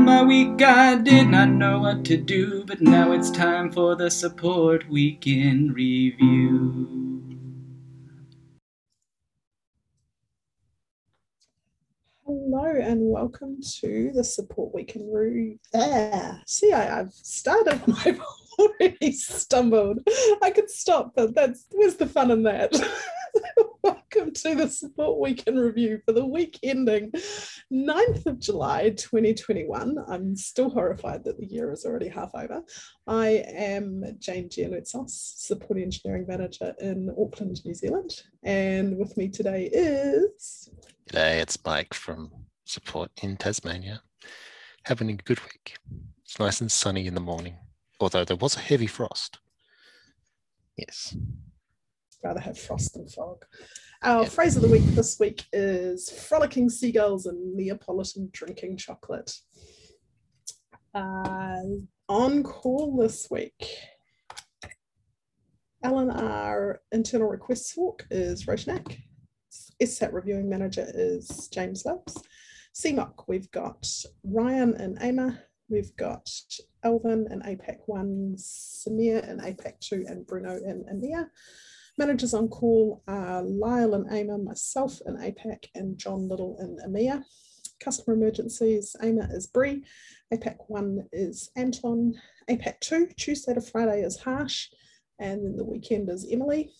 my week I did not know what to do, but now it's time for the support week in review. Hello and welcome to the Support Week in Review. There, see, I, I've started. I've already stumbled. I could stop, but that's where's the fun in that? welcome to the Support Week in Review for the week ending 9th of July 2021. I'm still horrified that the year is already half over. I am Jane Gianoutsos, Support Engineering Manager in Auckland, New Zealand. And with me today is. G'day, it's Mike from Support in Tasmania. Having a good week. It's nice and sunny in the morning, although there was a heavy frost. Yes. Rather have frost than fog. Our yep. phrase of the week this week is frolicking seagulls and Neapolitan drinking chocolate. Uh, on call this week, Alan, our internal request fork is Roshnak. SSAT reviewing manager is James Loves. CMOC, we've got Ryan and AMER. We've got Elvin and APAC 1, Samir and APAC 2, and Bruno and EMEA. Managers on call are Lyle and AMER, myself and APAC, and John Little and EMEA. Customer emergencies, AMER is Bree, APAC 1 is Anton, APAC 2, Tuesday to Friday is Harsh, and then the weekend is Emily.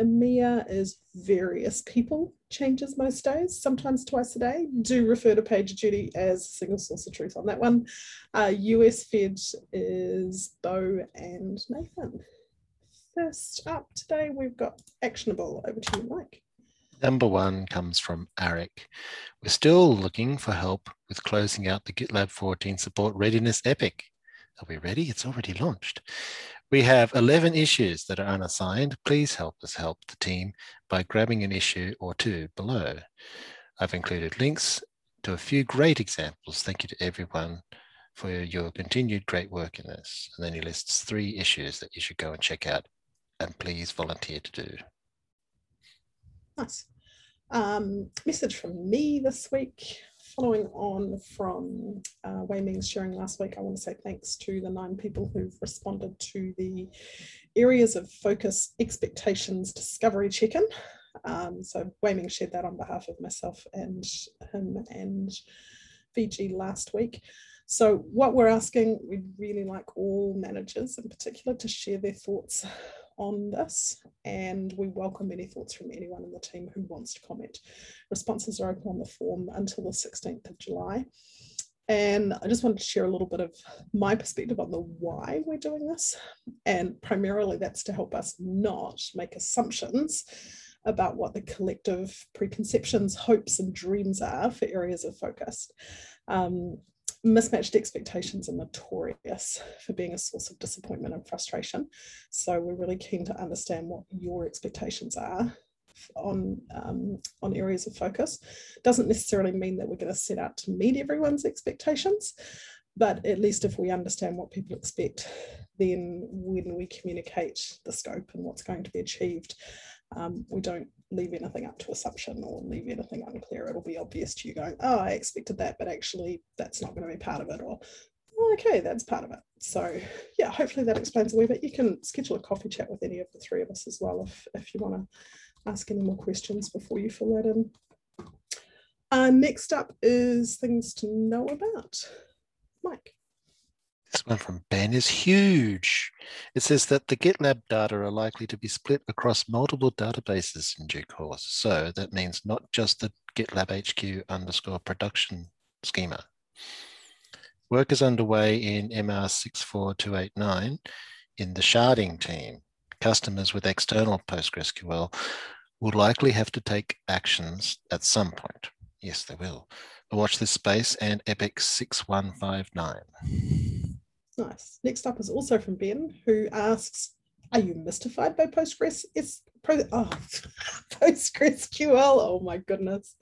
EMEA is various people, changes most days, sometimes twice a day. Do refer to PagerDuty as single source of truth on that one. Uh, US Fed is Bo and Nathan. First up today, we've got actionable. Over to you, Mike. Number one comes from Arik. We're still looking for help with closing out the GitLab 14 support readiness epic. Are we ready? It's already launched. We have 11 issues that are unassigned. Please help us help the team by grabbing an issue or two below. I've included links to a few great examples. Thank you to everyone for your continued great work in this. And then he lists three issues that you should go and check out and please volunteer to do. Nice. Um, message from me this week following on from uh, Wei Ming's sharing last week, I want to say thanks to the nine people who've responded to the areas of focus expectations discovery check-in. Um, so Wei Ming shared that on behalf of myself and him and Fiji last week. So what we're asking, we'd really like all managers in particular to share their thoughts on this and we welcome any thoughts from anyone in the team who wants to comment. Responses are open on the form until the 16th of July. And I just wanted to share a little bit of my perspective on the why we're doing this. And primarily that's to help us not make assumptions about what the collective preconceptions, hopes, and dreams are for areas of focus. Um, mismatched expectations are notorious for being a source of disappointment and frustration. So we're really keen to understand what your expectations are on um, on areas of focus. Doesn't necessarily mean that we're going to set out to meet everyone's expectations, but at least if we understand what people expect, then when we communicate the scope and what's going to be achieved, um, we don't leave anything up to assumption or leave anything unclear. It'll be obvious to you going, oh, I expected that, but actually that's not going to be part of it. Or, oh, okay, that's part of it. So yeah, hopefully that explains a wee bit. You can schedule a coffee chat with any of the three of us as well if, if you want to ask any more questions before you fill that in. Uh, next up is things to know about. Mike. This one from Ben is huge. It says that the GitLab data are likely to be split across multiple databases in due course. So that means not just the GitLab HQ underscore production schema. Work is underway in MR 64289 in the sharding team. Customers with external PostgreSQL will likely have to take actions at some point. Yes, they will. Watch this space and Epic 6159. Nice. Next up is also from Ben, who asks, are you mystified by Postgres? It's pro, oh, PostgreSQL. Oh my goodness.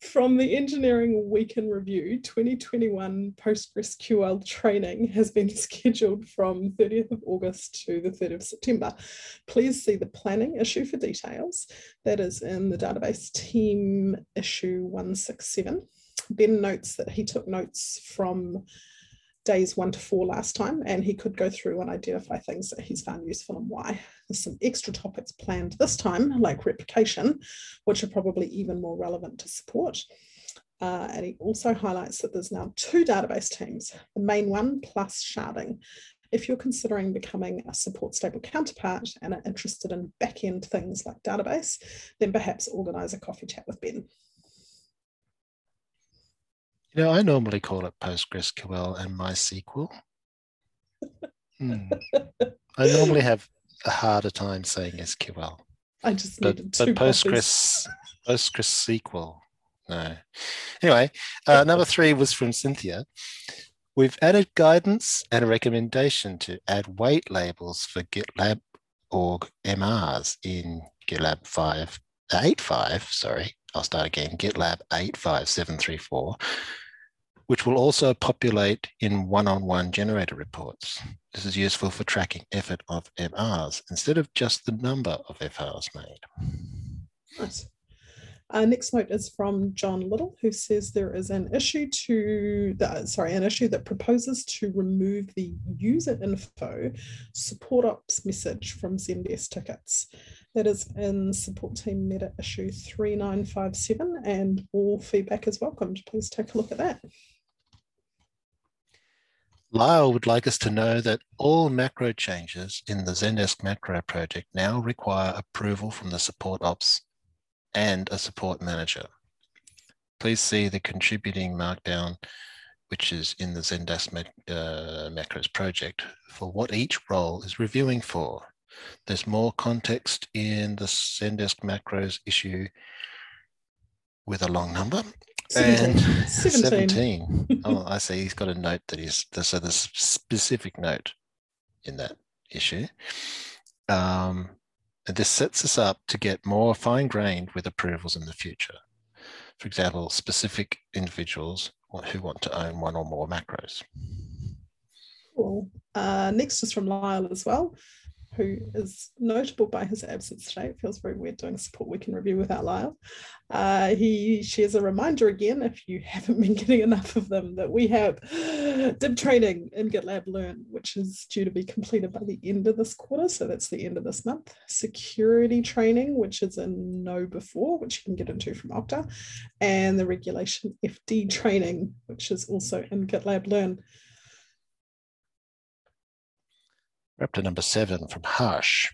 From the Engineering Week in Review, 2021 PostgreSQL training has been scheduled from 30th of August to the 3rd of September. Please see the planning issue for details. That is in the database team issue 167. Ben notes that he took notes from days one to four last time, and he could go through and identify things that he's found useful and why. There's some extra topics planned this time, like replication, which are probably even more relevant to support. Uh, and he also highlights that there's now two database teams, the main one plus sharding. If you're considering becoming a support stable counterpart and are interested in back end things like database, then perhaps organize a coffee chat with Ben. You know, I normally call it PostgreSQL and MySQL. Hmm. I normally have a harder time saying SQL. I just but, needed but two Postgres PostgreSQL. No. Anyway, uh, number three was from Cynthia. We've added guidance and a recommendation to add weight labels for GitLab org MRs in GitLab 5, 8.5, sorry, I'll start again, GitLab 85734, which will also populate in one-on-one generator reports. This is useful for tracking effort of MRs instead of just the number of FRs made. Nice. Uh, next note is from John Little, who says there is an issue to the, sorry, an issue that proposes to remove the user info support ops message from Zendesk tickets. That is in support team meta issue 3957 and all feedback is welcomed. Please take a look at that. Lyle would like us to know that all macro changes in the Zendesk macro project now require approval from the support ops and a support manager. Please see the contributing markdown, which is in the Zendesk uh, macros project for what each role is reviewing for. There's more context in the Zendesk macros issue with a long number. 17. And 17. 17. oh, I see. He's got a note that is, so there's a specific note in that issue. Um, and this sets us up to get more fine-grained with approvals in the future. For example, specific individuals who want to own one or more macros. Cool. Uh, next is from Lyle as well who is notable by his absence today. It feels very weird doing support week in review without Lyle. Uh, he shares a reminder again, if you haven't been getting enough of them, that we have DIB training in GitLab Learn, which is due to be completed by the end of this quarter. So that's the end of this month. Security training, which is in KnowBe4, which you can get into from Okta, and the regulation FD training, which is also in GitLab Learn. We're up to number seven from Harsh.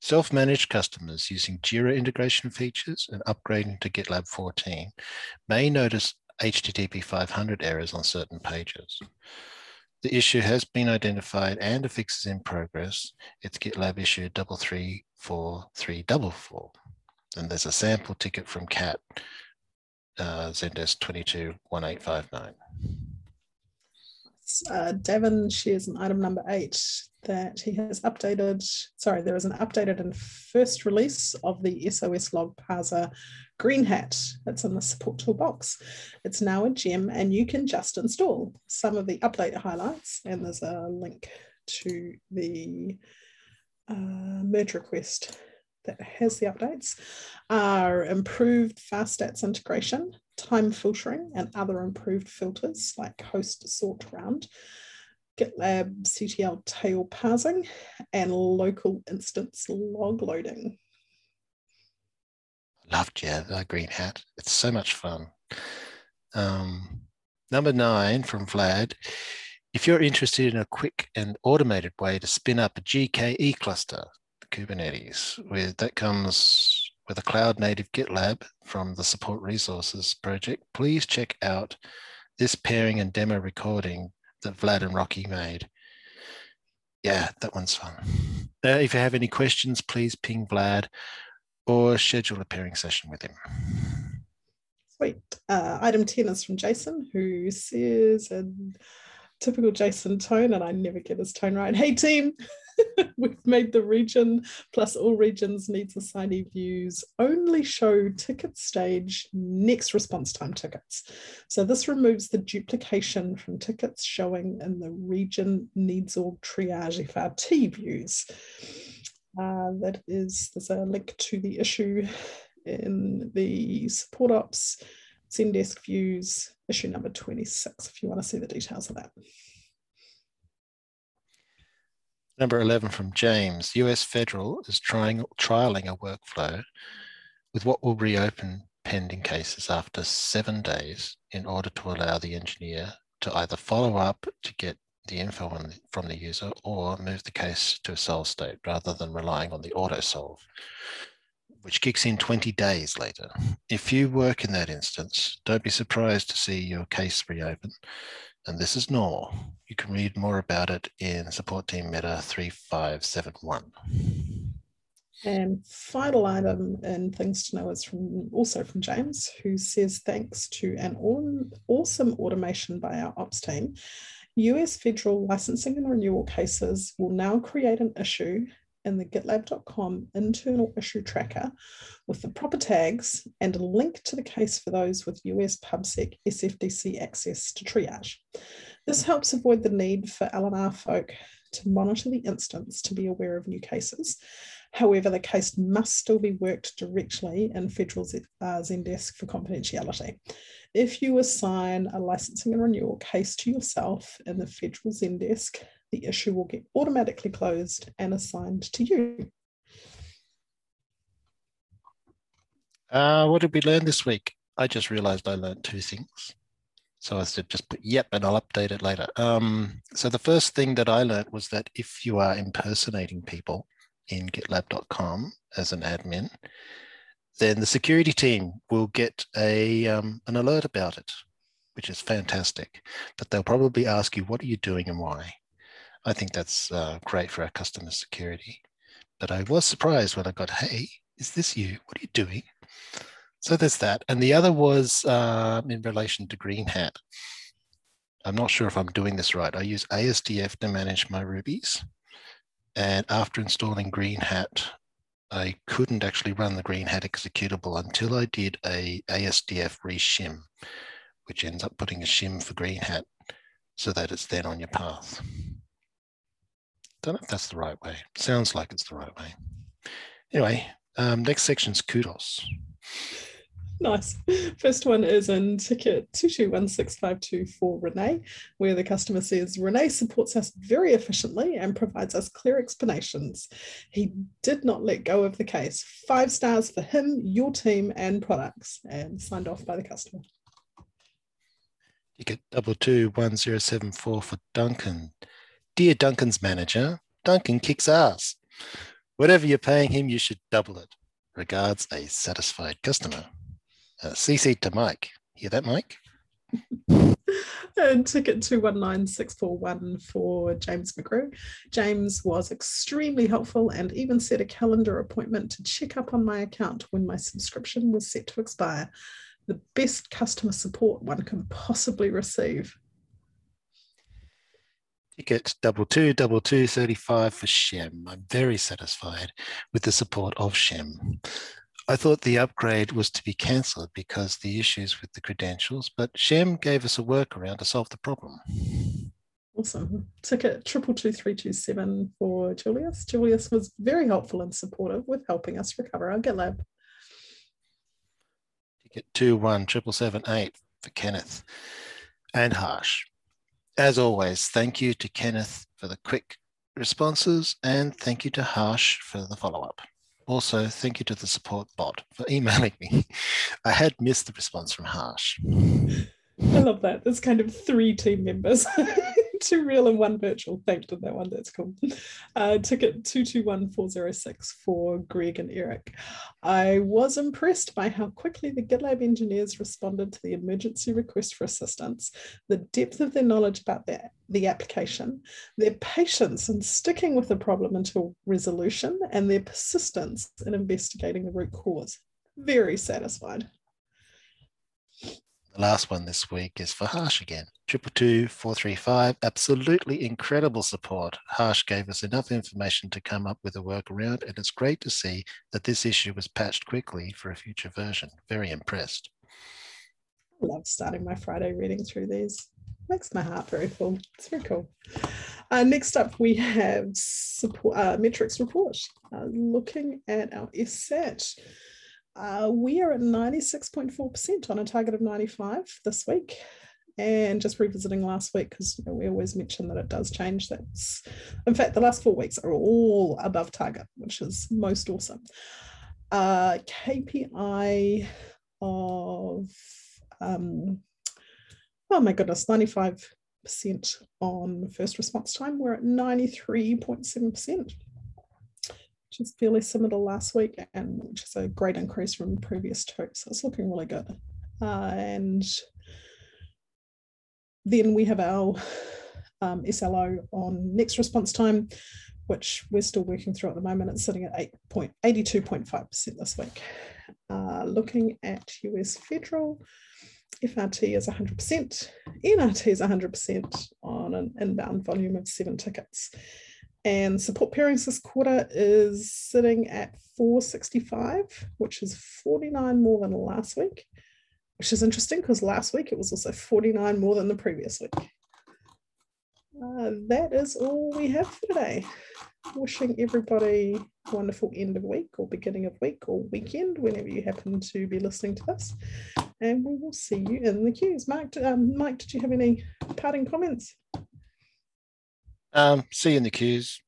Self-managed customers using Jira integration features and upgrading to GitLab 14 may notice HTTP 500 errors on certain pages. The issue has been identified and a fix is in progress. It's GitLab issue 334344. And there's a sample ticket from CAT, uh, Zendesk 221859. Uh, Devin shares an item number eight that he has updated, sorry, there is an updated and first release of the SOS log parser green hat. That's in the support toolbox. It's now a gem and you can just install some of the update highlights. And there's a link to the uh, merge request that has the updates. Are improved FastStats integration, time filtering, and other improved filters like host sort round, GitLab CTL tail parsing, and local instance log loading. Loved yeah, the green hat. It's so much fun. Um, number nine from Vlad. If you're interested in a quick and automated way to spin up a GKE cluster, Kubernetes, with that comes with a cloud native GitLab from the support resources project, please check out this pairing and demo recording that Vlad and Rocky made. Yeah, that one's fun. Uh, if you have any questions, please ping Vlad or schedule a pairing session with him. Sweet. Uh, item 10 is from Jason, who says in typical Jason tone, and I never get his tone right. Hey, team. We've made the region plus all regions needs assignee views only show ticket stage next response time tickets. So this removes the duplication from tickets showing in the region needs org triage FRT views. Uh, that is, there's a link to the issue in the support ops Zendesk Views, issue number 26, if you want to see the details of that. Number 11 from James. US Federal is trying trialing a workflow with what will reopen pending cases after seven days in order to allow the engineer to either follow up to get the info from the user or move the case to a solve state rather than relying on the auto solve, which kicks in 20 days later. If you work in that instance, don't be surprised to see your case reopen and this is normal. You can read more about it in Support Team Meta 3571. And final item and things to know is from also from James, who says thanks to an awesome automation by our ops team, US federal licensing and renewal cases will now create an issue in the gitlab.com internal issue tracker with the proper tags and a link to the case for those with US PubSec SFDC access to triage. This helps avoid the need for L&R folk to monitor the instance to be aware of new cases. However, the case must still be worked directly in Federal uh, Zendesk for confidentiality. If you assign a licensing and renewal case to yourself in the Federal Zendesk, the issue will get automatically closed and assigned to you. Uh, what did we learn this week? I just realized I learned two things. So I said just put yep and I'll update it later. Um, so the first thing that I learned was that if you are impersonating people in gitlab.com as an admin, then the security team will get a um, an alert about it, which is fantastic. But they'll probably ask you, what are you doing and why? I think that's uh, great for our customer security. But I was surprised when I got, hey, is this you? What are you doing? So there's that. And the other was uh, in relation to Green Hat. I'm not sure if I'm doing this right. I use ASDF to manage my Rubies. And after installing Green Hat, I couldn't actually run the Green Hat executable until I did a ASDF reshim, which ends up putting a shim for Green Hat so that it's then on your path. Don't know if that's the right way. Sounds like it's the right way. Anyway, um, next section's kudos. Nice. First one is in ticket 221652 for Renee, where the customer says Renee supports us very efficiently and provides us clear explanations. He did not let go of the case. Five stars for him, your team, and products, and signed off by the customer. Ticket double two one zero seven four for Duncan. Dear Duncan's manager, Duncan kicks ass. Whatever you're paying him, you should double it. Regards, a satisfied customer. Uh, CC to Mike. Hear that, Mike? and ticket 219641 for James McGrew. James was extremely helpful and even set a calendar appointment to check up on my account when my subscription was set to expire. The best customer support one can possibly receive. Ticket double two double two thirty five for Shem. I'm very satisfied with the support of Shem. I thought the upgrade was to be cancelled because the issues with the credentials, but Shem gave us a workaround to solve the problem. Awesome. Ticket triple two three two seven for Julius. Julius was very helpful and supportive with helping us recover our GitLab. Ticket two one triple seven eight for Kenneth and Harsh. As always, thank you to Kenneth for the quick responses and thank you to Harsh for the follow-up. Also, thank you to the support bot for emailing me. I had missed the response from Harsh. I love that. There's kind of three team members. two real and one virtual. Thanked on that one. That's cool. Uh, ticket 221406 for Greg and Eric. I was impressed by how quickly the GitLab engineers responded to the emergency request for assistance, the depth of their knowledge about the, the application, their patience in sticking with the problem until resolution, and their persistence in investigating the root cause. Very satisfied. The last one this week is for Harsh again. Triple two four three five. Absolutely incredible support. Harsh gave us enough information to come up with a workaround, and it's great to see that this issue was patched quickly for a future version. Very impressed. I love starting my Friday reading through these. Makes my heart very full. It's very cool. Uh, next up, we have support, uh, metrics report. Uh, looking at our SSAT. Uh, we are at 96.4% on a target of 95 this week. And just revisiting last week, because you know, we always mention that it does change. That's, in fact, the last four weeks are all above target, which is most awesome. Uh, KPI of, um, oh my goodness, 95% on first response time. We're at 93.7% which is fairly similar to last week and which is a great increase from previous two. So it's looking really good. Uh, and then we have our um, SLO on next response time, which we're still working through at the moment. It's sitting at 8.82.5% this week. Uh, looking at US federal, FRT is 100%, NRT is 100% on an inbound volume of seven tickets. And support pairings this quarter is sitting at 465, which is 49 more than last week, which is interesting because last week it was also 49 more than the previous week. Uh, that is all we have for today. Wishing everybody a wonderful end of week or beginning of week or weekend, whenever you happen to be listening to this. And we will see you in the queues. Mike, um, Mike did you have any parting comments? Um, see you in the queues.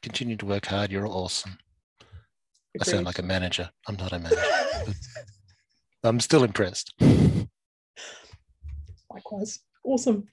Continue to work hard. You're awesome. Agreed. I sound like a manager. I'm not a manager. I'm still impressed. Likewise. Awesome.